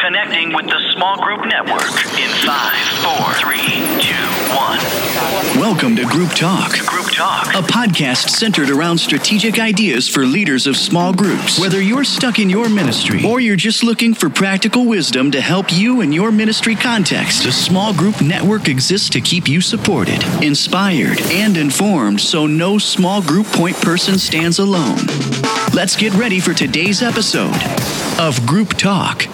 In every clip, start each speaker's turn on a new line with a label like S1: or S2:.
S1: Connecting with the Small Group Network in five, four, three, two, one.
S2: Welcome to Group Talk,
S1: Group Talk.
S2: a podcast centered around strategic ideas for leaders of small groups. Whether you're stuck in your ministry or you're just looking for practical wisdom to help you in your ministry context, the Small Group Network exists to keep you supported, inspired, and informed so no small group point person stands alone. Let's get ready for today's episode of Group Talk.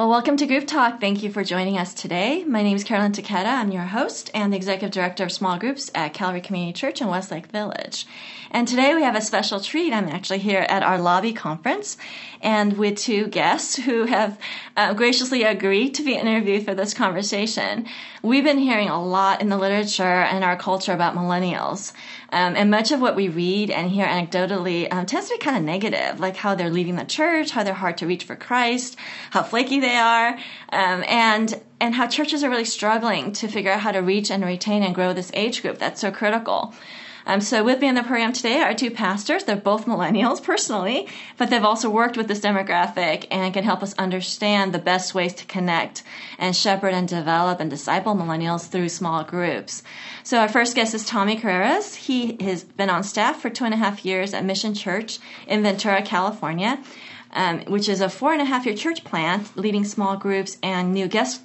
S3: Well, welcome to Group Talk. Thank you for joining us today. My name is Carolyn Taketa. I'm your host and the Executive Director of Small Groups at Calvary Community Church in Westlake Village. And today we have a special treat. I'm actually here at our lobby conference and with two guests who have uh, graciously agreed to be interviewed for this conversation. We've been hearing a lot in the literature and our culture about millennials. Um, and much of what we read and hear anecdotally um, tends to be kind of negative, like how they're leaving the church, how they're hard to reach for Christ, how flaky they are, um, and and how churches are really struggling to figure out how to reach and retain and grow this age group that's so critical. Um, so with me on the program today are two pastors. They're both millennials personally, but they've also worked with this demographic and can help us understand the best ways to connect and shepherd and develop and disciple millennials through small groups. So our first guest is Tommy Carreras. He has been on staff for two and a half years at Mission Church in Ventura, California. Um, which is a four and a half year church plant leading small groups and new guest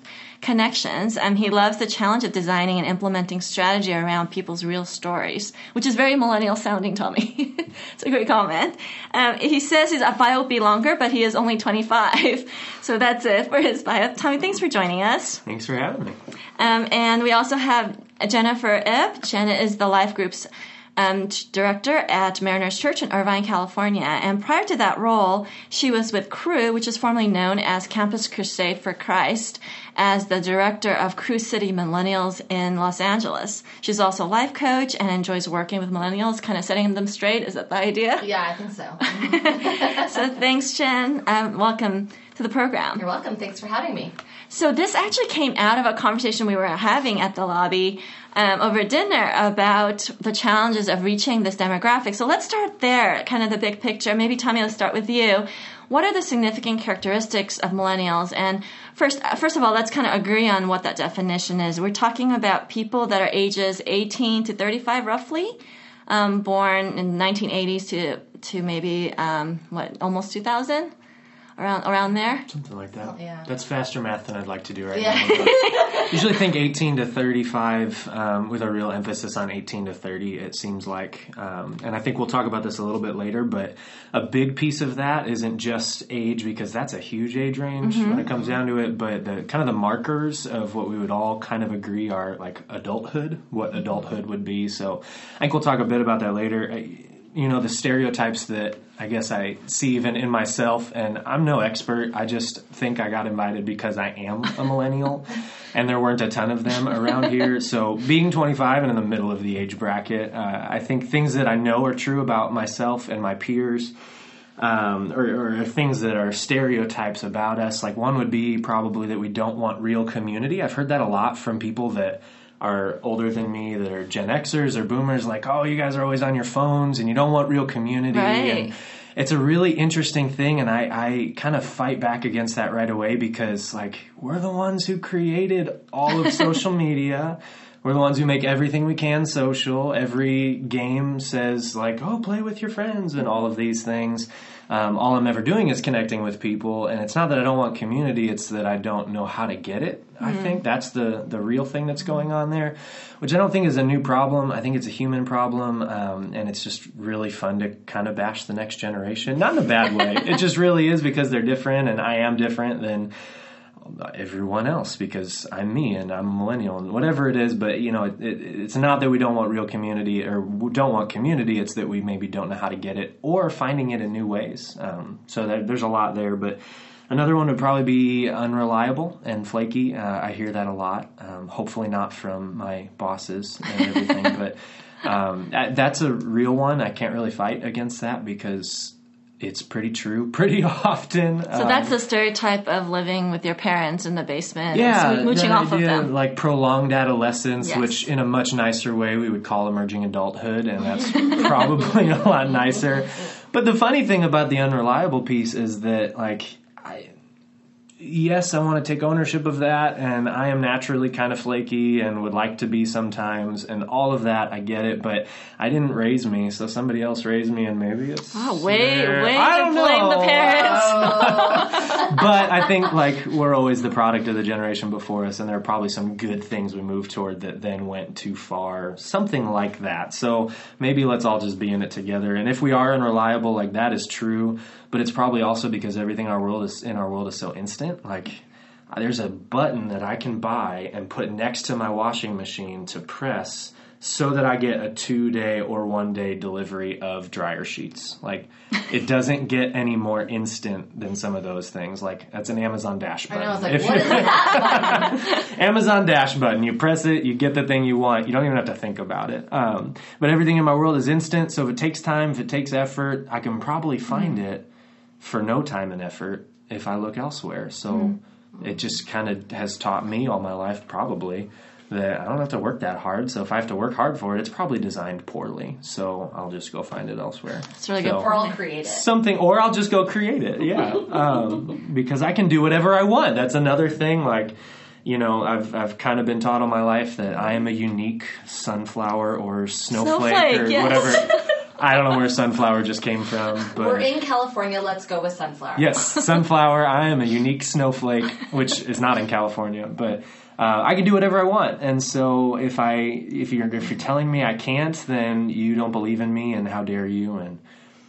S3: connections. Um, he loves the challenge of designing and implementing strategy around people's real stories, which is very millennial sounding, Tommy. it's a great comment. Um, he says his bio will be longer, but he is only 25. so that's it for his bio. Tommy, thanks for joining us.
S4: Thanks for having me.
S3: Um, and we also have Jennifer Ip. Jenna is the Life Group's um, director at Mariners Church in Irvine, California. And prior to that role, she was with Cru, which is formerly known as Campus Crusade for Christ, as the director of Cru City Millennials in Los Angeles. She's also a life coach and enjoys working with millennials, kind of setting them straight. Is that the idea?
S5: Yeah, I think so.
S3: so thanks, Jen. Um, welcome to the program.
S5: You're welcome. Thanks for having me.
S3: So this actually came out of a conversation we were having at the lobby um, over dinner about the challenges of reaching this demographic. So let's start there, kind of the big picture. Maybe Tommy, let's start with you. What are the significant characteristics of millennials? And first, first of all, let's kind of agree on what that definition is. We're talking about people that are ages 18 to 35, roughly, um, born in 1980s to to maybe um, what almost 2000 around around there.
S4: Something like that.
S5: Yeah.
S4: That's faster math than I'd like to do right
S5: Yeah.
S4: now. but usually think 18 to 35 um, with a real emphasis on 18 to 30, it seems like. Um, and I think we'll talk about this a little bit later, but a big piece of that isn't just age because that's a huge age range when it comes down to it, but the kind of the markers of what we would all kind of agree are like adulthood, what adulthood would be. So I think we'll talk a bit about that later. I- you know the stereotypes that I guess I see even in myself, and I'm no expert. I just think I got invited because I am a millennial, and there weren't a ton of them around here. So being 25 and in the middle of the age bracket, uh, I think things that I know are true about myself and my peers. Um, or, or things that are stereotypes about us. Like one would be probably that we don't want real community. I've heard that a lot from people that are older than me that are Gen Xers or boomers, like, oh, you guys are always on your phones and you don't want real community.
S3: Right.
S4: And it's a really interesting thing, and I, I kind of fight back against that right away because, like, we're the ones who created all of social media. We're the ones who make everything we can social. Every game says, like, oh, play with your friends and all of these things. Um, all I'm ever doing is connecting with people, and it's not that I don't want community; it's that I don't know how to get it. I think that's the the real thing that's going on there, which I don't think is a new problem. I think it's a human problem, um, and it's just really fun to kind of bash the next generation. Not in a bad way; it just really is because they're different, and I am different than everyone else because I'm me and I'm a millennial and whatever it is. But you know, it, it, it's not that we don't want real community or don't want community. It's that we maybe don't know how to get it or finding it in new ways. Um, so there, there's a lot there, but. Another one would probably be unreliable and flaky. Uh, I hear that a lot. Um, hopefully, not from my bosses and everything, but um, that's a real one. I can't really fight against that because it's pretty true pretty often.
S3: So that's the stereotype of living with your parents in the basement,
S4: yeah,
S3: mooching off of them.
S4: like prolonged adolescence,
S3: Yes.
S4: which in a much nicer way we would call emerging adulthood, and that's probably a lot nicer. But the funny thing about the unreliable piece is that like I. yes, I want to take ownership of that, and I am naturally kind of flaky and would like to be sometimes, and all of that. I get it, but I didn't raise me, so somebody else raised me, and maybe it's
S3: Oh, wait,
S4: there.
S3: way
S4: I don't
S3: blame
S4: know.
S3: the parents.
S4: but I think like we're always the product of the generation before us, and there are probably some good things we moved toward that then went too far, something like that. So maybe let's all just be in it together. And if we are unreliable, like that is true, but it's probably also because everything in our world is in our world is so instant. Like there's a button that I can buy and put next to my washing machine to press so that I get a two day or one day delivery of dryer sheets. Like, it doesn't get any more instant than some of those things. Like, that's an Amazon Dash
S5: I
S4: button.
S5: know. I was like,
S4: If
S5: what is?
S4: Amazon Dash button. You press it, you get the thing you want. You don't even have to think about it. Um, but everything in my world is instant. So if it takes time, if it takes effort, I can probably find it for no time and effort if I look elsewhere. So it just kind of has taught me all my life, probably, that I don't have to work that hard. So if I have to work hard for it, it's probably designed poorly. So I'll just go find it elsewhere.
S3: It's really
S4: So-
S3: good.
S5: or I'll create it.
S4: something or i'll just go create it yeah um, because i can do whatever i want that's another thing like you know i've, I've kind of been taught all my life that i am a unique sunflower or snowflake,
S3: Snowflake,
S4: or
S3: yes.
S4: whatever i don't know where sunflower just came from but
S5: We're in California. Let's go with sunflower.
S4: Yes, sunflower. I am a unique snowflake, which is not in California, but uh, I can do whatever I want. And so, if I if you're if you're telling me I can't, then you don't believe in me, and how dare you? And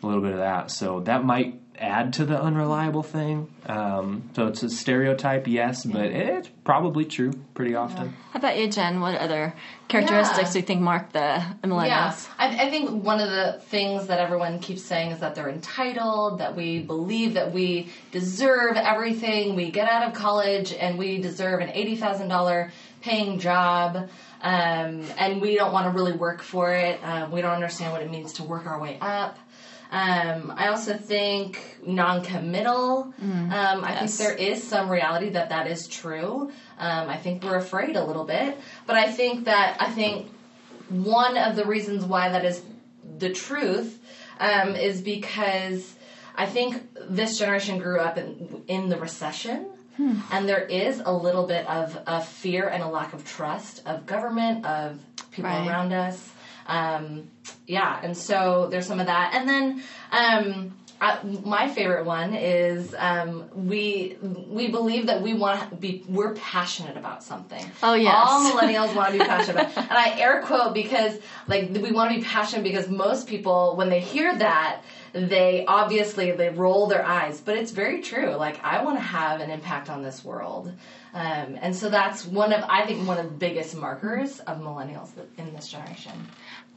S4: a little bit of that. So that might add to the unreliable thing. Um, so it's a stereotype, yes, but it's probably true pretty often.
S3: How about you, Jen? What other characteristics
S5: Yeah.
S3: do you think mark the millennials?
S5: Yeah, I, I think one of the things that everyone keeps saying is that they're entitled, that we believe that we deserve everything. We get out of college and we deserve an eighty thousand dollar paying job, um, and we don't want to really work for it. Um, we don't understand what it means to work our way up. Um, I also think non-committal. um, I
S3: yes.
S5: think there is some reality that that is true. Um, I think we're afraid a little bit, but I think that I think one of the reasons why that is the truth um, is because I think this generation grew up in in the recession. And there is a little bit of, a fear and a lack of trust of government, of people
S3: Right.
S5: around us. Um, yeah, and so there's some of that. And then um, I, my favorite one is um, we we believe that we want to be we're passionate about something.
S3: Oh, yes.
S5: all millennials want to be passionate about. And I air quote because like we want to be passionate because most people when they hear that they obviously they roll their eyes, but it's very true. Like I want to have an impact on this world. Um, and so that's one of I think one of the biggest markers of millennials in this generation.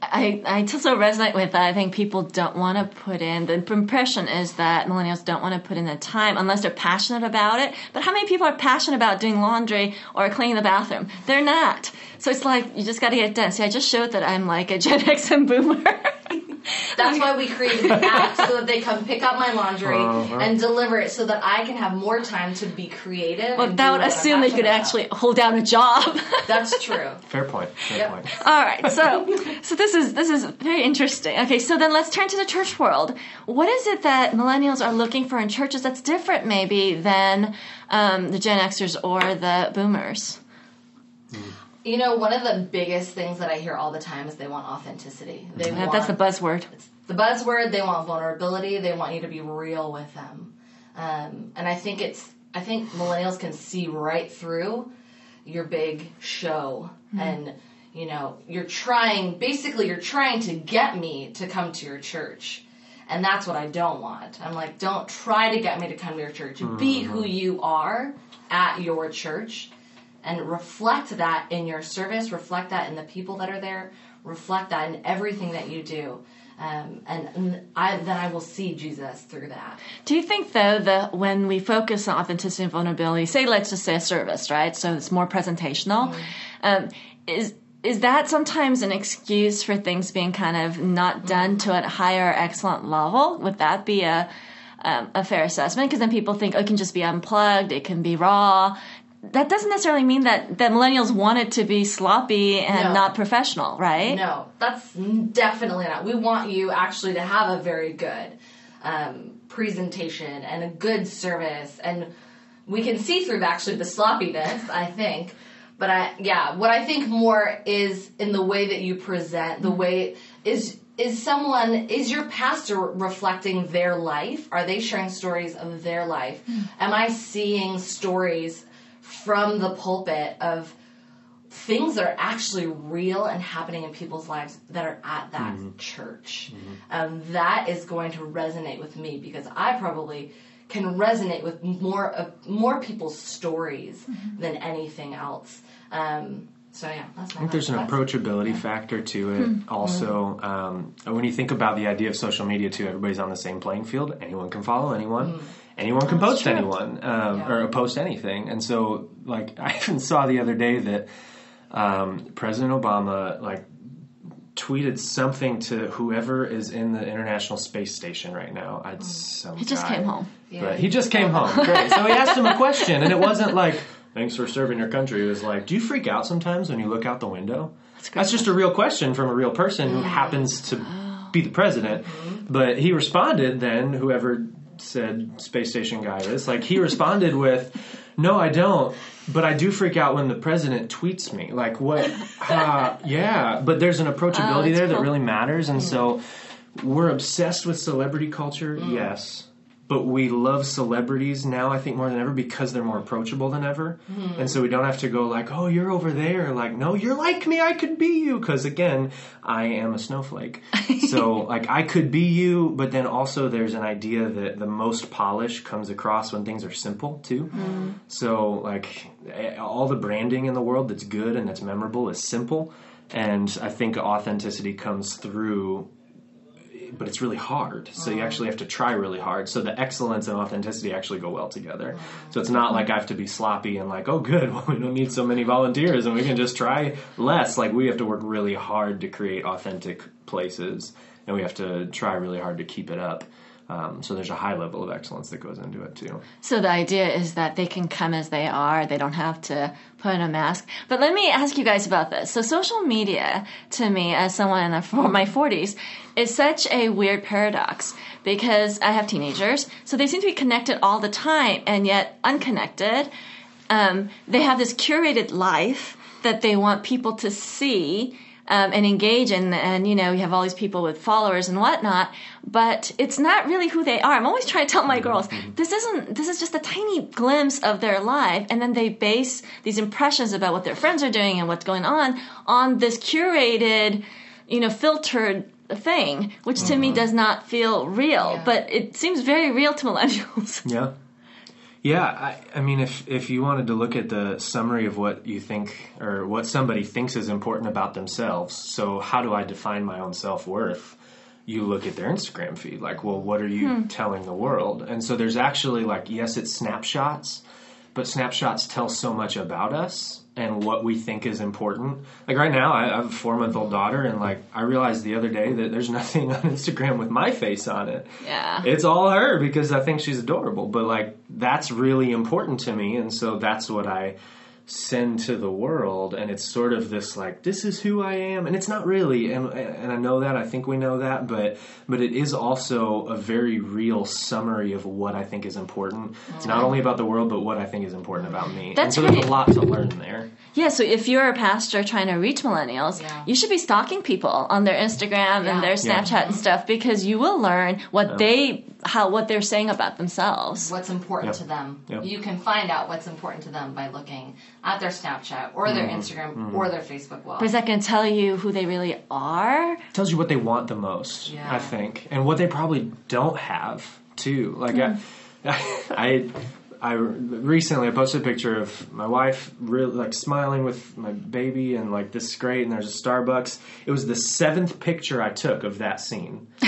S3: I, I so resonate with that. I think people don't want to put in, the impression is that millennials don't want to put in the time unless they're passionate about it. But how many people are passionate about doing laundry or cleaning the bathroom? They're not. So it's like, you just got to get it done. See, I just showed that I'm like a Gen X and boomer.
S5: That's why we created the app so that they come pick up my laundry
S4: Uh-huh.
S5: and deliver it so that I can have more time to be creative.
S3: But
S5: and
S3: that would assume they could
S5: about.
S3: actually hold down a job.
S5: That's true.
S4: Fair point. Fair
S5: Yep.
S4: point.
S3: All right, so so this is this is very interesting. Okay, so then let's turn to the church world. What is it that millennials are looking for in churches that's different, maybe, than um, the Gen Xers or the Boomers?
S5: You know, one of the biggest things that I hear all the time is they want authenticity. They
S3: That-
S5: want
S3: That's the buzzword.
S5: the buzzword. They want vulnerability. They want you to be real with them. Um, and I think it's I think millennials can see right through your big show and you know you're trying basically you're trying to get me to come to your church and that's what i don't want i'm like don't try to get me to come to your church be who you are at your church and reflect that in your service reflect that in the people that are there reflect that in everything that you do um, and, and I, then i will see jesus through that
S3: Do you think though that when we focus on authenticity and vulnerability, say let's just say a service, right? So it's more presentational. Um, is is that sometimes an excuse for things being kind of not done to a higher excellent level? Would that be a um, a fair assessment? Because then people think oh, it can just be unplugged, it can be raw. That doesn't necessarily mean that that millennials want it to be sloppy and
S5: No.
S3: not professional, right?
S5: No, that's definitely not. We want you actually to have a very good um, presentation and a good service and we can see through actually the sloppiness, I think. But I, yeah, what I think more is in the way that you present, the way is is someone is your pastor reflecting their life? Are they sharing stories of their life? Am I seeing stories from the pulpit of things that are actually real and happening in people's lives that are at that church? Um, that is going to resonate with me because I probably can resonate with more of more people's stories than anything else. Um, so yeah, that's my
S4: I think there's an
S5: that's-
S4: approachability factor to it. Also, um, when you think about the idea of social media, too, everybody's on the same playing field. Anyone can follow anyone. Anyone can post anyone um,
S5: Yeah.
S4: or post anything. And so, like, I even saw the other day that um, President Obama like tweeted something to whoever is in the International Space Station right now. I'd some
S3: He just
S4: guy.
S3: came home.
S4: But he just came home. Great. So he asked him a question, and it wasn't like, "Thanks for serving your country." It was like, "Do you freak out sometimes when you look out the window?" That's, just a real question from a real person who happens to be the president. But he responded then, whoever said space station guy is, like he responded with, "No, I don't." But I do freak out when the president tweets me. Like, what? Uh, yeah. But there's an approachability
S3: Oh, that's
S4: there that really matters. And so we're obsessed with celebrity culture, yes. But we love celebrities now, I think, more than ever because they're more approachable than ever. And so we don't have to go like, oh, you're over there. Like, no, you're like me. I could be you. Because again, I am a snowflake. so, like, I could be you. But then also, there's an idea that the most polish comes across when things are simple, too. So, like, eh, all the branding in the world that's good and that's memorable is simple. And I think authenticity comes through but it's really hard. So you actually have to try really hard. So the excellence and authenticity actually go well together. So it's not like I have to be sloppy and like, oh, good, well, we don't need so many volunteers and we can just try less. Like we have to work really hard to create authentic places and we have to try really hard to keep it up. Um, so there's a high level of excellence that goes into it too.
S3: So the idea is that they can come as they are. They don't have to put on a mask. But let me ask you guys about this. So social media, to me, as someone in my 40s, is such a weird paradox because I have teenagers, so they seem to be connected all the time and yet unconnected. Um, they have this curated life that they want people to see um, and engage in, and you know, you have all these people with followers and whatnot, but it's not really who they are. I'm always trying to tell my mm-hmm. girls, mm-hmm. this isn't, this is just a tiny glimpse of their life, and then they base these impressions about what their friends are doing and what's going on on this curated, you know, filtered thing, which to me mm-hmm. does not feel real,
S5: Yeah.
S3: but it seems very real to millennials.
S4: Yeah. Yeah, I, I mean, if if you wanted to look at the summary of what you think or what somebody thinks is important about themselves, so how do I define my own self worth? You look at their Instagram feed, like, well, what are you hmm. telling the world? And so there's actually like, yes, it's snapshots, but snapshots tell so much about us and what we think is important. Like right now, I have a four month old daughter, and like I realized the other day that there's nothing on Instagram with my face on it
S3: Yeah.
S4: it's all her because I think she's adorable. But like that's really important to me, and so that's what I send to the world. And it's sort of this like this is who I am, and it's not really. And and I know that I think we know that, but but it is also a very real summary of what I think is important. It's not only about the world, but what I think is important about me. and
S3: That's
S4: so there's
S3: pretty-
S4: a lot to learn there.
S3: Yeah, so if you're a pastor trying to reach millennials,
S5: Yeah.
S3: you should be stalking people on their Instagram
S5: Yeah.
S3: and their
S4: Yeah.
S3: Snapchat and stuff because you will learn what they how what they're saying about themselves.
S5: what's important
S4: Yep.
S5: to them.
S4: Yep.
S5: You can find out what's important to them by looking at their Snapchat or their
S4: Mm-hmm.
S5: Instagram or their Facebook wall.
S3: But is that going to tell you who they really are?
S4: tells you what they want the most
S5: Yeah.
S4: i think and what they probably don't have too like I, I i recently i posted a picture of my wife really like smiling with my baby and like this is great and there's a starbucks. It was the seventh picture i took of that scene.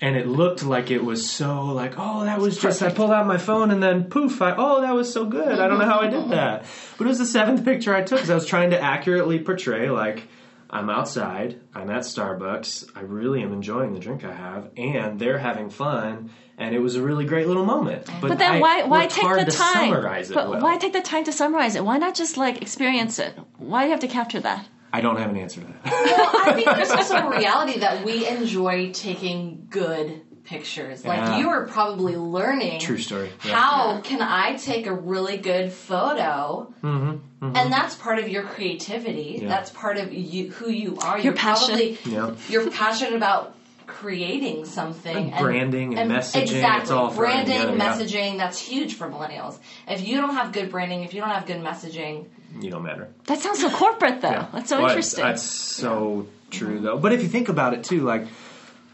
S4: And it looked like it was so like oh that was just i pulled out my phone and then poof I, oh that was so good. I don't know how i did that. But it was the seventh picture i took because i was trying to accurately portray like i'm outside i'm at starbucks i really am enjoying the drink i have and they're having fun and it was a really great little moment but,
S3: But then
S4: I
S3: why why take
S4: hard
S3: the
S4: to
S3: time?
S4: summarize it
S3: but
S4: well.
S3: why take the time to summarize it? Why not just like experience it? Why do you have to capture that?
S4: i don't have an answer to that
S5: I think there's also a reality that we enjoy taking good pictures.
S4: Yeah.
S5: Like you were probably learning
S4: True story. Yeah.
S5: how can I take a really good photo? And that's part of your creativity.
S4: Mm-hmm, Yeah.
S5: That's part of you, who you are.
S3: Your
S5: you're
S3: passion.
S5: probably
S4: Yeah.
S5: you're passionate about creating something
S4: And branding and messaging, it's
S5: Exactly,
S4: all
S5: branding,
S4: together, yeah.
S5: messaging. That's huge for millennials. If you don't have good branding, if you don't have good messaging,
S4: You don't matter.
S3: That sounds so corporate, though. That's so
S4: Well,
S3: interesting.
S4: That's so true, though. But if you think about it too, like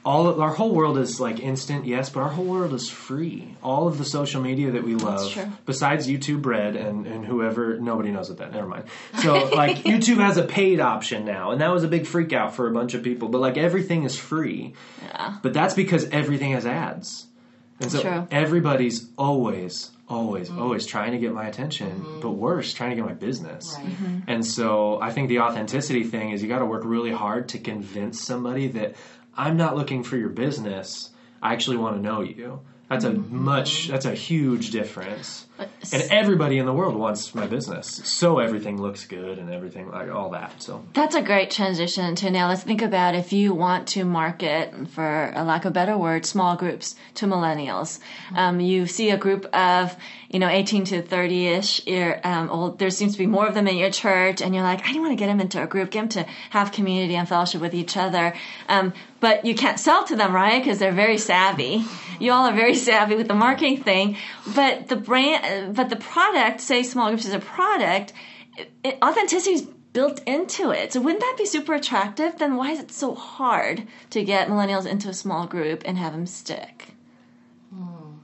S4: all of, our whole world is like instant, yes, but our whole world is free. All of the social media that we love,
S3: true.
S4: besides YouTube Red and and whoever, nobody knows what that. Never mind. So like YouTube has a paid option now, and that was a big freak out for a bunch of people. But like everything is free.
S3: Yeah.
S4: But that's because everything has ads, and so
S3: True.
S4: everybody's always. Always, always trying to get my attention, but worse, trying to get my business.
S5: right?
S3: Mm-hmm.
S4: And so I think the authenticity thing is you got to work really hard to convince somebody that I'm not looking for your business. I actually want to know you. That's a mm-hmm. much, that's a huge difference. And everybody in the world wants my business. So everything looks good and everything like all that. So
S3: That's a great transition to now. Let's think about if you want to market, for a lack of better word, small groups to millennials. Um, you see a group of, you know, 18 to 30 ish um, old. There seems to be more of them in your church, and you're like, I don't want to get them into a group, get them to have community and fellowship with each other. Um, but you can't sell to them, right? Because they're very savvy. You all are very savvy with the marketing thing. But the brand, but the product, say small groups is a product, it, it, authenticity is built into it. So wouldn't that be super attractive? Then why is it so hard to get millennials into a small group and have them stick? Hmm.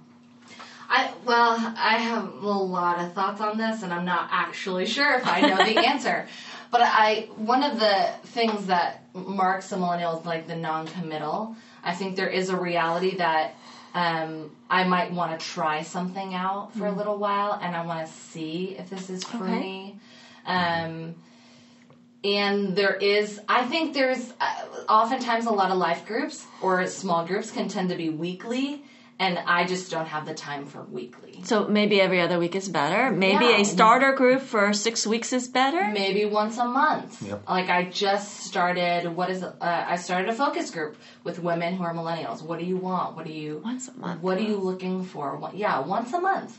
S5: I well, I have a lot of thoughts on this, and I'm not actually sure if I know the answer. But I one of the things that marks a millennial is like the non-committal. I think there is a reality that um, I might want to try something out for a little while, and I want to see if this is for
S3: Okay.
S5: me. Um, and there is, I think there's uh, oftentimes a lot of life groups or small groups can tend to be weekly, and I just don't have the time for weekly.
S3: So maybe every other week is better. Maybe
S5: Yeah.
S3: a starter group for six weeks is better.
S5: Maybe once a month.
S4: Yep.
S5: Like I just started. What is? it? Uh, I started a focus group with women who are millennials. What do you want? What do you?
S3: Once a month.
S5: What are you looking for? What, yeah, once a month.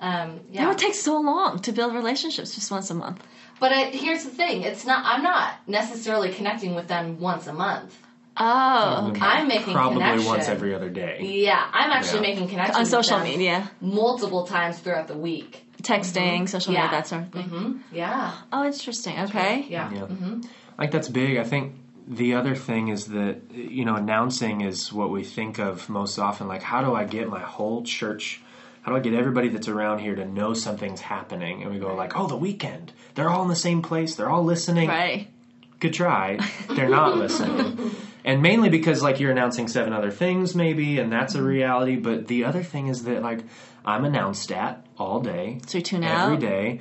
S5: Um, yeah.
S3: That would take so long to build relationships just once a month.
S5: but it, here's the thing: it's not. I'm not necessarily connecting with them once a month.
S3: Oh, okay.
S5: I'm making
S4: probably
S5: connection.
S4: once every other day.
S5: Yeah, I'm actually
S4: Yeah.
S5: making connections
S3: On
S5: with
S3: social
S5: them
S3: media,
S5: multiple times throughout the week.
S3: texting, social
S5: Yeah.
S3: media, that sort of thing.
S5: hmm Yeah,
S3: Oh, interesting. Okay.
S5: yeah.
S4: Yeah.
S5: hmm
S4: I think that's big. I think the other thing is that you know announcing is what we think of most often. Like, how do I get my whole church? How do I get everybody that's around here to know something's happening? And we go like, oh, the weekend. They're all in the same place. They're all listening.
S3: Right.
S4: Good try. They're not listening. And mainly because like you're announcing seven other things maybe, and that's a reality. But the other thing is that like I'm announced at all day.
S3: So you tune
S4: every
S3: out?
S4: day,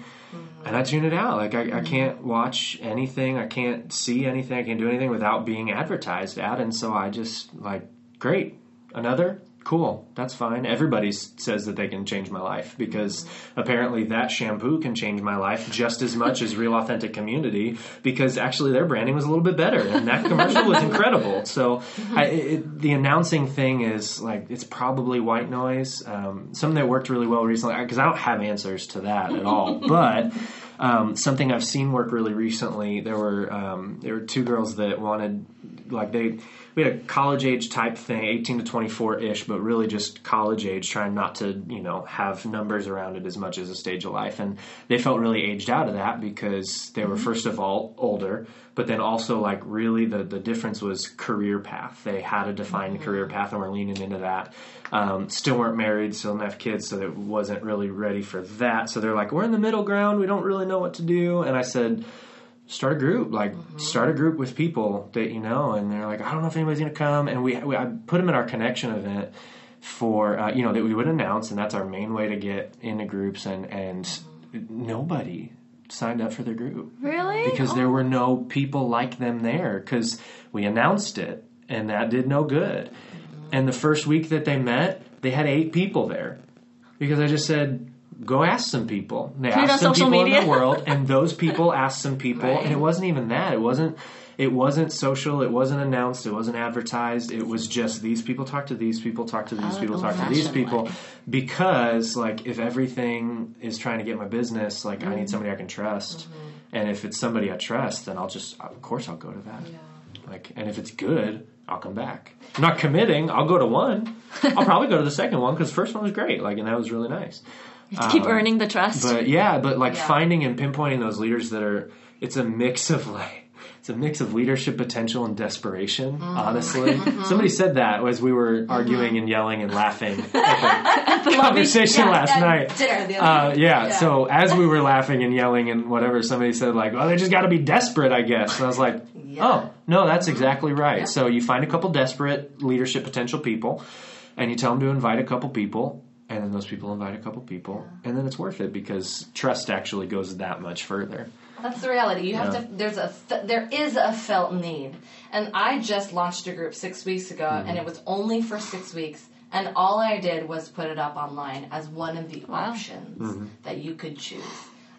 S4: and I tune it out. Like I, I can't watch anything, I can't see anything, I can't do anything without being advertised at. And so I just like, great, another, cool, that's fine. Everybody says that they can change my life because apparently that shampoo can change my life just as much as Real Authentic Community because actually their branding was a little bit better and that commercial was incredible. So I, it, the announcing thing is like it's probably white noise. Um, something that worked really well recently because I don't have answers to that at all, but. Um, something I've seen work really recently. There were um, there were two girls that wanted like they we had a college age type thing, eighteen to twenty four ish, but really just college age, trying not to you know have numbers around it as much as a stage of life, and they felt really aged out of that because they were first of all older, but then also like really the the difference was career path. They had a defined career path and were leaning into that. Um, still weren't married, still didn't have kids, so that wasn't really ready for that. So they're like, we're in the middle ground. We don't really know what to do. And I said, start a group, like start a group with people that you know. And they're like, I don't know if anybody's gonna come. And we, we I put them in our connection event for uh, you know that we would announce, and that's our main way to get into groups. And and nobody signed up for their group
S3: Really?
S4: because there were no people like them there because we announced it and that did no good. And the first week that they met, they had eight people there because I just said, go ask some people. They asked some
S3: social
S4: people in the world, and those people asked some people,
S5: Right.
S4: and it wasn't even that. It wasn't. it wasn't social, it wasn't announced, it wasn't advertised. It was just these people talk to these people, talk to these
S3: Oh,
S4: people, talk to these people.
S3: way.
S4: Because like if everything is trying to get my business, like I
S3: Mm.
S4: need somebody I can trust. And if it's somebody I trust, then I'll just of course I'll go to that. Like and if it's good, I'll come back. I'm not committing. I'll go to one. I'll probably go to the second one because the first one was great. Like and that was really nice.
S3: You have to keep
S4: Um,
S3: earning the trust.
S4: But yeah, but like
S5: Yeah.
S4: finding and pinpointing those leaders that are it's a mix of like it's a mix of leadership potential and desperation,
S3: Mm-hmm.
S4: honestly. Somebody said that as we were arguing and yelling and laughing at the conversation
S5: Yeah,
S4: last night.
S5: dinner
S4: Uh, yeah,
S5: Yeah.
S4: so as we were laughing and yelling and whatever, somebody said like, "Well, they just got to be desperate, I guess." And I was like,
S5: Yeah.
S4: "Oh, no, that's exactly right." So you find a couple desperate leadership potential people, and you tell them to invite a couple people, and then those people invite a couple people, and then it's worth it because trust actually goes that much further.
S5: That's the reality. You have
S4: Yeah.
S5: to. There's a. There is a felt need, and I just launched a group six weeks ago,
S4: Mm-hmm.
S5: and it was only for six weeks, and all I did was put it up online as one of the
S3: Wow.
S5: options
S4: Mm-hmm.
S5: that you could choose.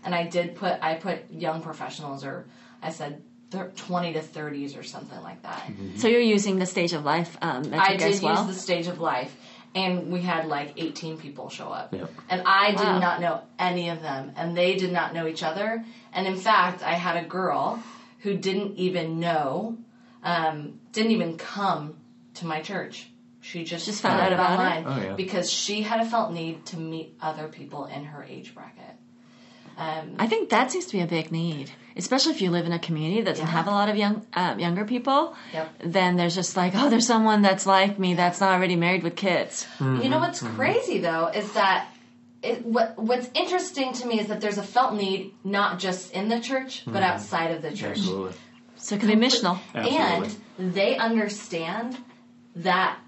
S5: And I did put. I put young professionals, or I said thir- twenty to thirties, or something like that.
S4: Mm-hmm.
S3: so you're using the stage of life um,
S5: I did
S3: as well.
S5: use the stage of life, and we had like 18 people show up.
S4: Yeah.
S5: And I did
S3: Wow.
S5: not know any of them, and they did not know each other. And in fact, I had a girl who didn't even know, um, didn't even come to my church. She just,
S3: Just found out about it?
S5: online
S4: Oh, yeah.
S5: because she had a felt need to meet other people in her age bracket. Um,
S3: I think that seems to be a big need, especially if you live in a community that doesn't
S5: Yeah.
S3: have a lot of young um, younger people.
S5: Yep.
S3: Then there's just like, oh, there's someone that's like me that's not already married with kids. Mm-hmm.
S5: You know what's mm-hmm. crazy though is that it, what what's interesting to me is that there's a felt need not just in the church but mm-hmm. outside of the church.
S4: Absolutely.
S3: So it could be missional.
S4: Absolutely.
S5: And they understand that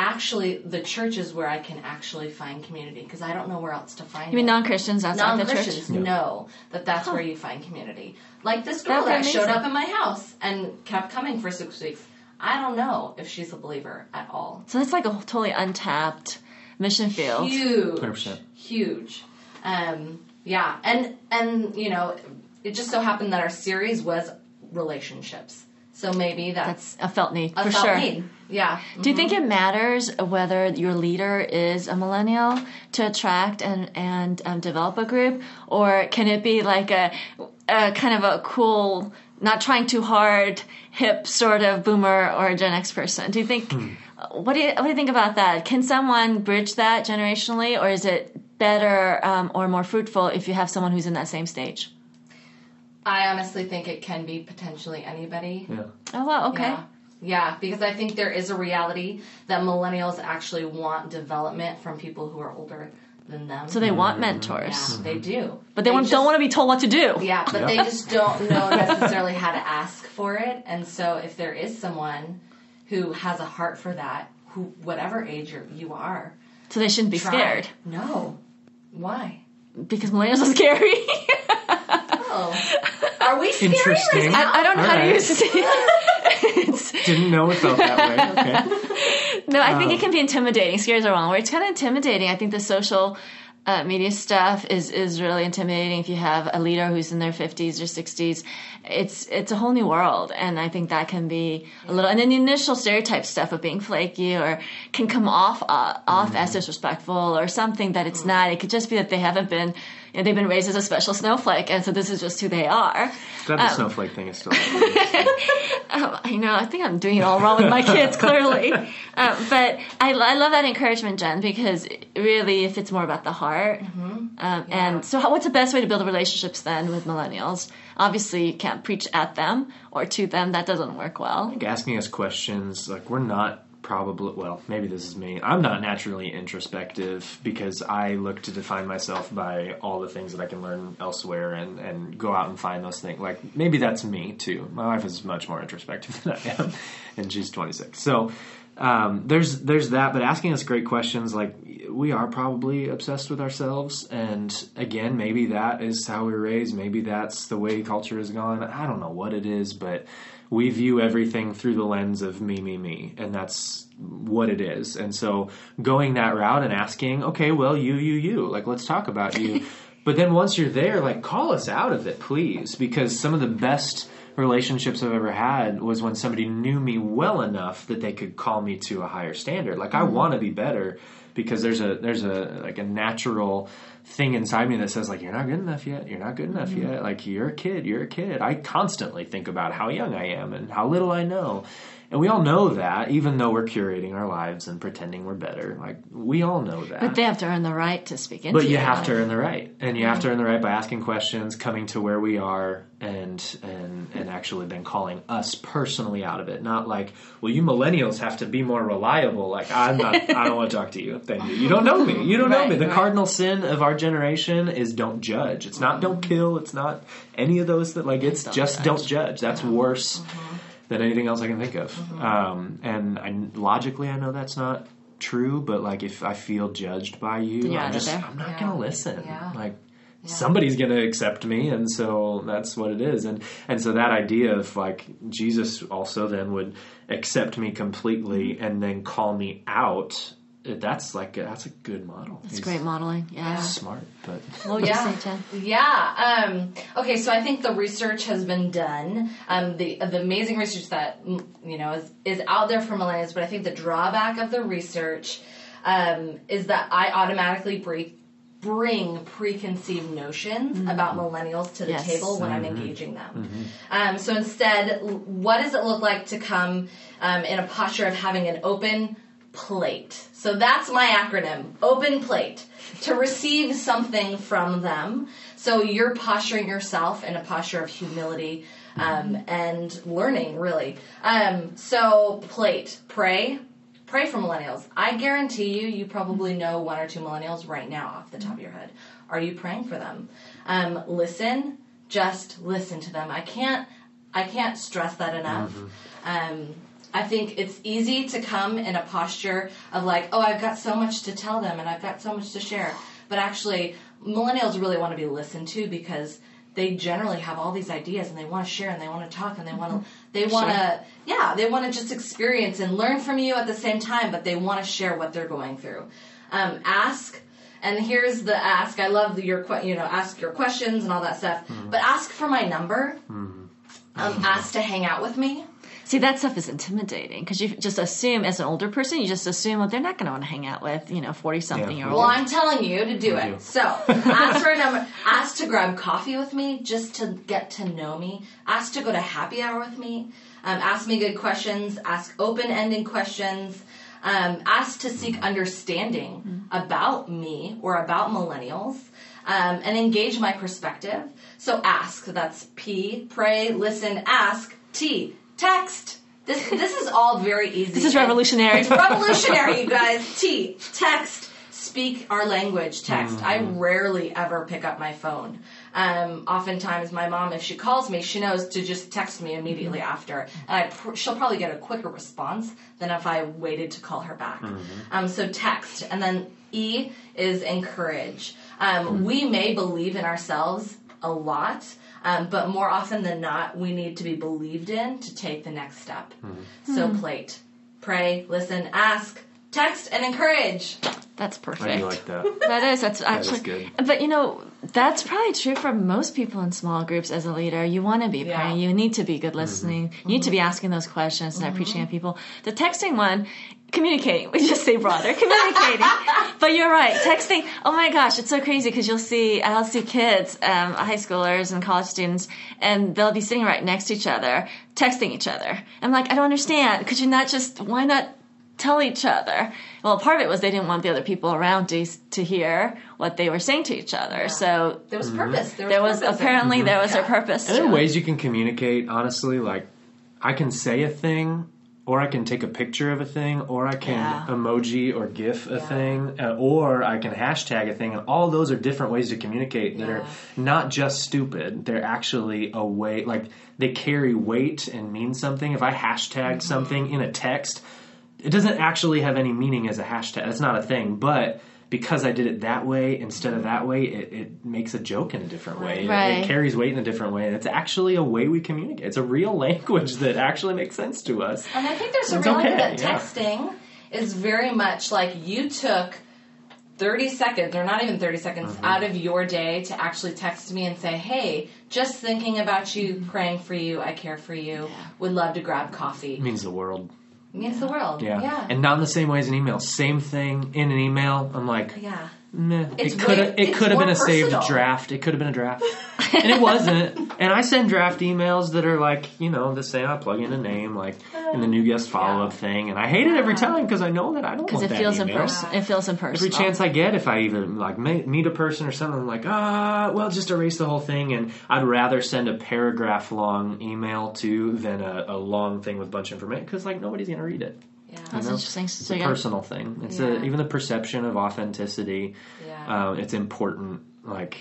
S5: actually the church is where I can actually find community because I don't know where else to find
S3: You mean
S5: it.
S3: non Christians outside the church?
S5: Non-Christians know that that's where you find community. Like this girl
S3: That'd
S5: that showed up in my house and kept coming for six weeks. I don't know if she's a believer at all.
S3: So that's like a totally untapped mission field.
S5: Huge,
S4: 100%.
S5: huge. Um, yeah, and and you know, it just so happened that our series was relationships. So maybe that's,
S3: That's a felt need
S5: a
S3: for
S5: felt
S3: sure.
S5: need. Yeah.
S3: Do you think it matters whether your leader is a millennial to attract and and um, develop a group, or can it be like a, a kind of a cool, not trying too hard, hip sort of boomer or Gen X person? Do you think? What do you what do you think about that? Can someone bridge that generationally, or is it better um, or more fruitful if you have someone who's in that same stage?
S5: I honestly think it can be potentially anybody.
S4: Yeah.
S3: Oh wow, okay.
S5: Yeah. Yeah, because I think there is a reality that millennials actually want development from people who are older than them.
S3: So they want mm-hmm.
S5: yeah,
S3: mentors,
S5: they do.
S3: but they, want,
S5: just-
S3: don't want to be told what to do.
S5: Yeah, but they just don't know necessarily how to ask for it. And so if there is someone who has a heart for that, who whatever age you're, you are,
S3: So they shouldn't be
S5: try.
S3: scared
S5: No. Why?
S3: because millennials are scary.
S5: Oh. Are we scary?
S4: Interesting.
S3: I, I don't know how to
S4: Alright.
S3: use it.
S4: Didn't know it felt that way. Okay.
S3: no, I think it can be intimidating. Scary is the wrong word. It's kind of intimidating. I think the social uh, media stuff is is really intimidating. If you have a leader who's in their fifties or sixties, it's it's a whole new world, and I think that can be a little. And then the initial stereotype stuff of being flaky or can come off uh, off as disrespectful or something that it's not. It could just be that they haven't been. You know, they've been raised as a special snowflake, and so this is just who they are.
S4: Glad the snowflake thing is still.
S3: Um, I know. I think I'm doing it all wrong with my kids, clearly. Um, but I, I love that encouragement, Jen, because really, if it's more about the heart, um, and so, how, what's the best way to build relationships then with millennials? Obviously, you can't preach at them or to them. That doesn't work well.
S4: Like asking us questions like we're not probably well maybe this is me. I'm not naturally introspective because i look to define myself by all the things that i can learn elsewhere and and go out and find those things. Like maybe that's me too. My wife is much more introspective than i am and she's 26 so um, there's there's that but asking us great questions like we are probably obsessed with ourselves and again maybe that is how we're raised. Maybe that's the way culture has gone. I don't know what it is but we view everything through the lens of me, me, me, and that's what it is. And so going that route and asking, okay, well, you, you, you, like let's talk about you. But then once you're there, like call us out of it, please, because some of the best relationships I've ever had was when somebody knew me well enough that they could call me to a higher standard. Like I mm-hmm. want to be better because there's a there's a like a natural thing inside me that says like you're not good enough yet. You're not good enough mm-hmm. yet. Like you're a kid. You're a kid. I constantly think about how young I am and how little I know. And we all know that, even though we're curating our lives and pretending we're better. Like we all know that.
S3: But they have to earn the right to speak into
S4: But you have
S3: life.
S4: to earn the right, and you have to mm-hmm. earn the right by asking questions, coming to where we are, and and and actually then calling us personally out of it. Not like, well, you millennials have to be more reliable. Like I'm not. I don't want to talk to you. Thank you. You don't know me. You don't know me. The
S3: right.
S4: cardinal sin of our generation is don't judge. It's not don't kill. It's not any of those that like. It's
S3: Don't
S4: just
S3: judge.
S4: don't judge. That's worse mm-hmm. Than anything else I can think of.
S3: Mm-hmm.
S4: Um, and I, logically, I know that's not true. But like, if I feel judged by you,
S3: Then
S4: I'm just. I'm not
S5: Yeah.
S4: gonna listen.
S5: Yeah.
S4: Like somebody's gonna accept me, and so that's what it is. And and so that idea of like Jesus also then would accept me completely
S3: Mm-hmm.
S4: and then call me out. That's like a, that's a good model.
S3: It's great modeling. Yeah.
S4: Smart, but
S3: What would
S5: Yeah.
S3: say, Jen?
S5: Yeah. Um, okay, so I think the research has been done. Um, the the amazing research that you know is is out there for millennials, but I think the drawback of the research um, is that I automatically bring bring preconceived notions about millennials to the
S3: Yes.
S5: table when I'm engaging them. Um, so instead, what does it look like to come um, in a posture of having an open plate? So that's my acronym, open plate, to receive something from them. So you're posturing yourself in a posture of humility um, and learning, really. Um, so plate, pray, pray for millennials. I guarantee you, you probably know one or two millennials right now off the top of your head. Are you praying for them? Um, listen, just listen to them. I can't, I can't stress that enough. Um, I think it's easy to come in a posture of like, oh, I've got so much to tell them and I've got so much to share. But actually, millennials really want to be listened to because they generally have all these ideas and they want to share and they want to talk and they want to they want to yeah they want to just experience and learn from you at the same time but they want to share what they're going through. Um, ask and here's the ask. I love the, your you know ask your questions and all that stuff. But ask for my number. Um, ask to hang out with me
S3: See, that stuff is intimidating because you just assume, as an older person, you just assume, well, they're not going to want to hang out with, you know, 40 something year
S4: Yeah.
S5: Well. I'm telling you to do
S4: Thank
S5: it.
S4: you.
S5: So, ask for a number. Ask to grab coffee with me just to get to know me. Ask to go to happy hour with me. Um, ask me good questions. Ask open-ended questions. Um, ask to seek understanding about me or about millennials. Um, and engage my perspective. So ask. That's P. Pray. Listen. Ask. T. Text. This this is all very easy.
S3: This is revolutionary.
S5: It's revolutionary, you guys. T. Text. Speak our language. Text. I rarely ever pick up my phone. Um, oftentimes, my mom, if she calls me, she knows to just text me immediately after, and I pr- she'll probably get a quicker response than if I waited to call her back. Um, so text, and then E is encourage. Um, We may believe in ourselves a lot, um, but more often than not, we need to be believed in to take the next step. Hmm. So hmm. plate, pray, listen, ask, text, and encourage.
S3: That's
S4: I
S3: perfect.
S4: do like that.
S3: That is. That's actually
S4: good.
S3: But you know, that's probably true for most people in small groups. As a leader, you want to be
S5: Yeah.
S3: praying. You need to be good mm-hmm. listening. You need to be mm-hmm. asking those questions and not preaching at people. The texting one, communicating. We just say broader, communicating. but you're right. Texting. Oh my gosh, it's so crazy because you'll see. I'll see kids, um, high schoolers and college students, and they'll be sitting right next to each other, texting each other. I'm like, I don't understand. Could you not just? Why not? tell each other. Well, part of it was they didn't want the other people around to to hear what they were saying to each other. So
S5: There was purpose. There was,
S3: there was
S5: purpose there.
S3: apparently there was a purpose.
S4: And there are ways you can communicate, honestly. Like, I can say a thing, or I can take a picture of a thing, or I can
S3: Yeah.
S4: emoji or GIF a thing, uh, or I can hashtag a thing. And all those are different ways to communicate that are not just stupid. They're actually a way, like, they carry weight and mean something. If I hashtag something in a text, it doesn't actually have any meaning as a hashtag. That's not a thing, but. Because I did it that way instead of that way, it, it makes a joke in a different way. It-
S3: Right.
S4: It, carries weight in a different way. And it's actually a way we communicate. It's a real language that actually makes sense to us.
S5: And I think there's a
S4: It's
S5: reality
S4: okay,
S5: that
S4: yeah.
S5: texting is very much like you took 30 seconds, or not even 30 seconds,
S4: Mm-hmm.
S5: out of your day to actually text me and say, hey, just thinking about you, praying for you, I care for you, would love to grab coffee.
S4: It means the world.
S5: Means the world.
S4: Yeah.
S5: Yeah.
S4: And not in the same way as an email. Same thing in an email. I'm like,
S5: yeah.
S4: Meh.
S5: It's
S4: it could have it could have been a saved
S5: personal.
S4: draft. It could have been a draft. and it wasn't. And I send draft emails that are like, you know, the same. I plug in a name, like in the new guest follow up thing, and I hate it every time because I know that I don't
S3: Because it feels
S4: email.
S3: impersonal. It feels impersonal.
S4: Every chance I get, if I even like meet a person or something, I'm like, ah, well, just erase the whole thing. And I'd rather send a paragraph long email to than a, a long thing with a bunch of information because like nobody's gonna read it.
S5: Yeah.
S3: That's
S4: know?
S3: interesting.
S4: It's
S3: So
S4: a personal thing. It's
S5: Yeah.
S4: a, even the perception of authenticity.
S5: Yeah.
S4: Uh, it's important, like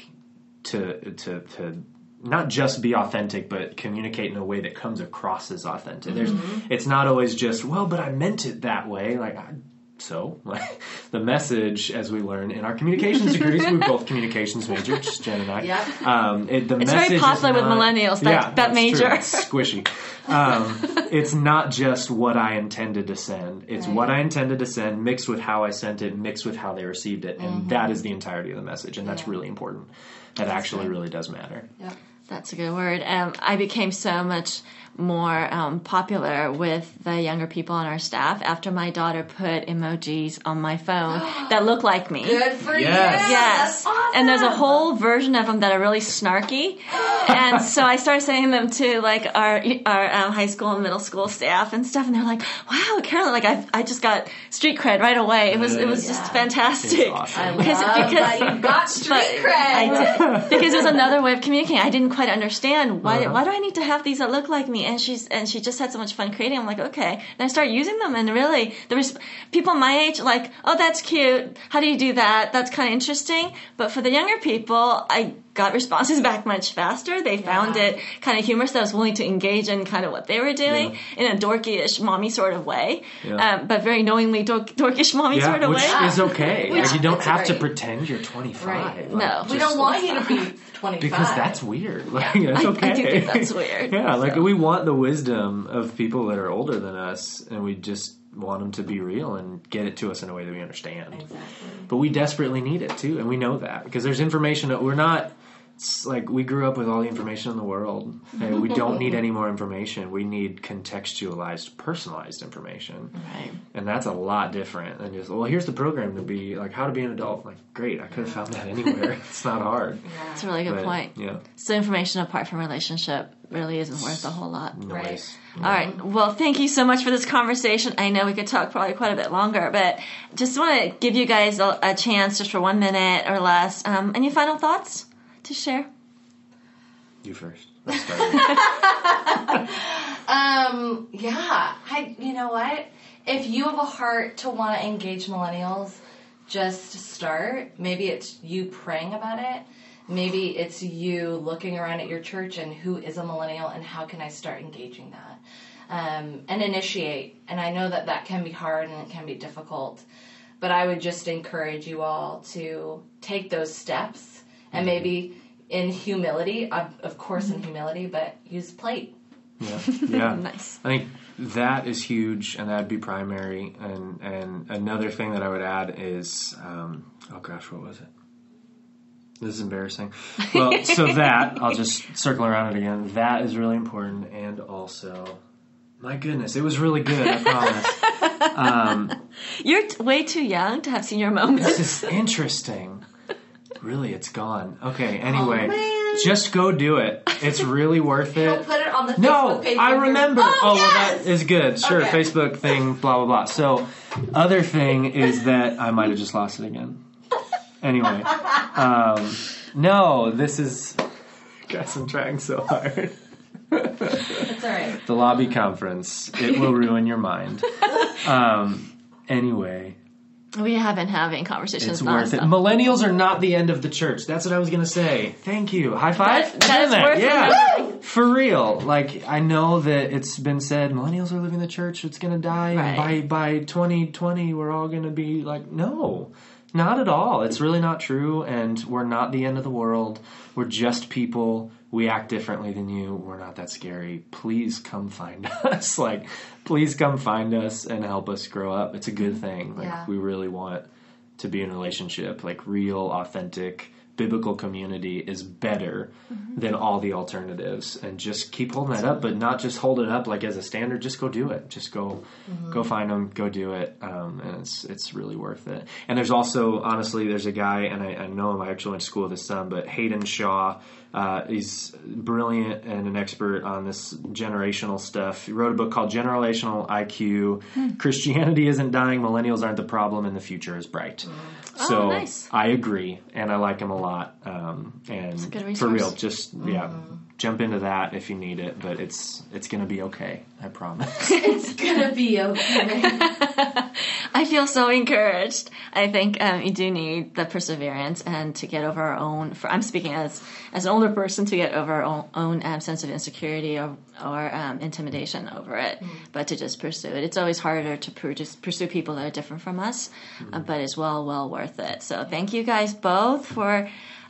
S4: to to to not just be authentic, but communicate in a way that comes across as authentic. There's,
S5: Mm-hmm.
S4: it's not always just well, but I meant it that way. Like, I, so like the message, as we learn in our communications degrees, we both communications majors, Jen and I.
S5: Yep.
S4: Um, it, the
S3: It's very
S4: message is
S3: popular with millennials, that-
S4: yeah,
S3: that
S4: that's
S3: major.
S4: squishy. Um, it's not just what I intended to send. It's
S5: Right.
S4: what I intended to send mixed with how I sent it, mixed with how they received it, and that is the entirety of the message, and that's
S5: Mm-hmm. Yeah.
S4: really important. That actually
S5: good.
S4: really does matter.
S5: Yep.
S3: That's a good word. Um, I became so much more um, popular with the younger people on our staff after my daughter put emojis on my phone that look like me.
S5: Good for
S4: Yes.
S5: you.
S3: Yes.
S5: Awesome.
S3: And there's a whole version of them that are really snarky. and so I started sending them to like our our um, high school and middle school staff and stuff, and they're like, "Wow, Carolyn! Like I I just got street cred right away. It was it was just fantastic."
S4: Awesome.
S5: I
S3: Because-
S5: love
S3: because-
S5: that you got street cred.
S3: I did because it was another way of communicating. I didn't quite understand why.
S4: Uh-huh.
S3: Why do I need to have these that look like me? And she's and she just had so much fun creating. I'm like, okay. And I start using them, and really, there was people my age like, oh, that's cute. How do you do that? That's kind of interesting. But for the younger people, I got responses back much faster. They found
S5: Yeah.
S3: it kind of humorous that I was willing to engage in kind of what they were doing in a dorky-ish, mommy sort of way,
S4: Yeah.
S3: um, but very knowingly dork, dorkish mommy
S4: Yeah,
S3: sort of
S4: which
S3: way.
S4: is okay.
S5: Which-
S4: like, you don't
S5: it's
S4: have to pretend you're 25.
S5: Right.
S4: Like,
S3: No.
S5: we don't want you to be 25.
S4: because that's weird. Like that's
S3: I- I
S4: okay.
S3: do think that's weird,
S4: yeah, like
S3: so.
S4: we want the wisdom of people that are older than us, and we just want them to be real and get it to us in a way that we understand.
S5: Exactly.
S4: But we desperately need it too, and we know that because there's information that we're not. It's like we grew up with all the information in the world, and we don't need any more information. We need contextualized, personalized information.
S3: Right.
S4: And that's a lot different than just, well, here's the program to be like how to be an adult. Like, great, I could have found that anywhere. it's not hard.
S3: That's a really good
S4: But,
S3: point.
S4: Yeah.
S3: So information apart from relationship really isn't worth a whole lot.
S4: Noise.
S3: All right. Well, thank you so much for this conversation. I know we could talk probably quite a bit longer, but just want to give you guys a, a chance, just for one minute or less. Um, any final thoughts to share?
S4: You first. Let's start.
S5: Um, yeah. I, you know what? If you have a heart to want to engage millennials, just start. Maybe it's you praying about it. Maybe it's you looking around at your church and who is a millennial and how can I start engaging that? Um, and initiate. And I know that that can be hard and it can be difficult, but I would just encourage you all to take those steps and maybe in humility, of, of course, in humility, but use plate.
S4: yeah. Yeah.
S3: Nice.
S4: I think that is huge, and that'd be primary. And and another thing that I would add is, um, oh gosh, what was it? This is embarrassing. Well, so that I'll just circle around it again. That is really important, and also, my goodness, it was really good. I promise. um,
S3: You're t- way too young to have senior moments.
S4: this is interesting. Really, it's gone. Okay. Anyway,
S5: man.
S4: just go do it. It's really worth
S5: Don't
S4: it.
S5: put it on the
S4: No,
S5: Facebook page.
S4: I remember.
S5: Oh,
S4: Oh, well, that is good. Sure,
S5: Okay.
S4: Facebook thing, blah blah blah. So, other thing is that I might have just lost it again. Anyway, um, no, this is. Guys, I'm trying so hard.
S5: It's all right.
S4: The lobby conference. It will ruin your mind. Um, anyway,
S3: we have been having conversations.
S4: it's worth it. Millennials are not the end of the church. That's what I was gonna say. Thank you. High five.
S3: That- that is
S4: Doing
S3: worth
S4: Yeah. For real. Like I know that it's been said millennials are leaving the church, it's gonna die and by by twenty twenty we're all gonna be like no. Not at all. It's really not true and we're not the end of the world. We're just people. We act differently than you. We're not that scary. Please come find us. like please come find us and help us grow up. It's a good thing. Like
S5: Yeah.
S4: we really want to be in a relationship, like real, authentic, biblical community is better than all the alternatives. And just keep holding that up, but not just hold it up like as a standard. Just go do it. Just go, go find them, go do it, um, and it's it's really worth it. And there's also honestly, there's a guy, and I, I know him. I actually went to school with his son, but Hayden Shaw. Uh, he's brilliant and an expert on this generational stuff. He wrote a book called Generational IQ. Christianity isn't dying, millennials aren't the problem, and the future is bright. So
S3: Oh, nice.
S4: I agree, and I like him a lot. Um, and
S3: good
S4: for real, just yeah, jump into that if you need it. But it's it's gonna be okay. I promise.
S5: It's gonna be okay.
S3: I feel so encouraged. I think um, you do need the perseverance and to get over our own. For, I'm speaking as as an older person to get over our own, own um, sense of insecurity or, or um, intimidation over it, but to just pursue it. It's always harder to pur- just pursue people that are different from us, uh, but it's well well worth it. So thank you guys both for.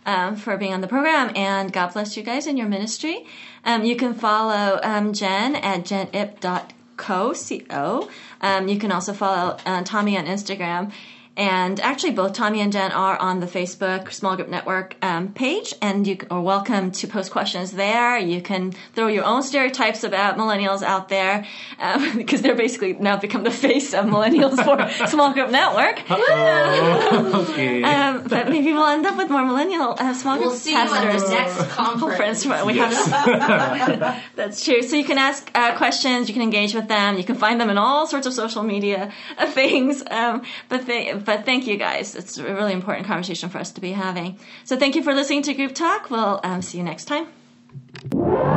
S3: Um, for being on the program, and God bless you guys in your ministry. Um, you can follow um, Jen at jenip.co. C-O. Um, you can also follow uh, Tommy on Instagram. And actually, both Tommy and Jen are on the Facebook Small Group Network um, page, and you are welcome to post questions there. You can throw your own stereotypes about millennials out there, um, because they're basically now become the face of millennials for Small Group Network.
S4: okay.
S3: Um, but maybe we'll end up with more millennial uh, small group
S5: We'll see you at
S3: pastors.
S5: the next conference.
S3: Conference, we have. That's true. So you can ask uh, questions, you can engage with them, you can find them in all sorts of social media uh, things. Um, but they, but thank you guys. It's a really important conversation for us to be having. So thank you for listening to Group Talk. We'll um, see you next time.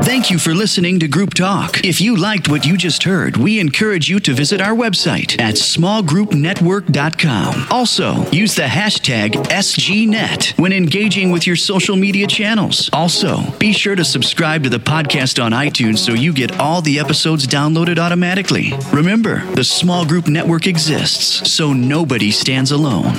S2: Thank you for listening to Group Talk. If you liked what you just heard, we encourage you to visit our website at smallgroupnetwork.com. Also, use the hashtag SGNet when engaging with your social media channels. Also, be sure to subscribe to the podcast on iTunes so you get all the episodes downloaded automatically. Remember, the Small Group Network exists, so nobody stands alone.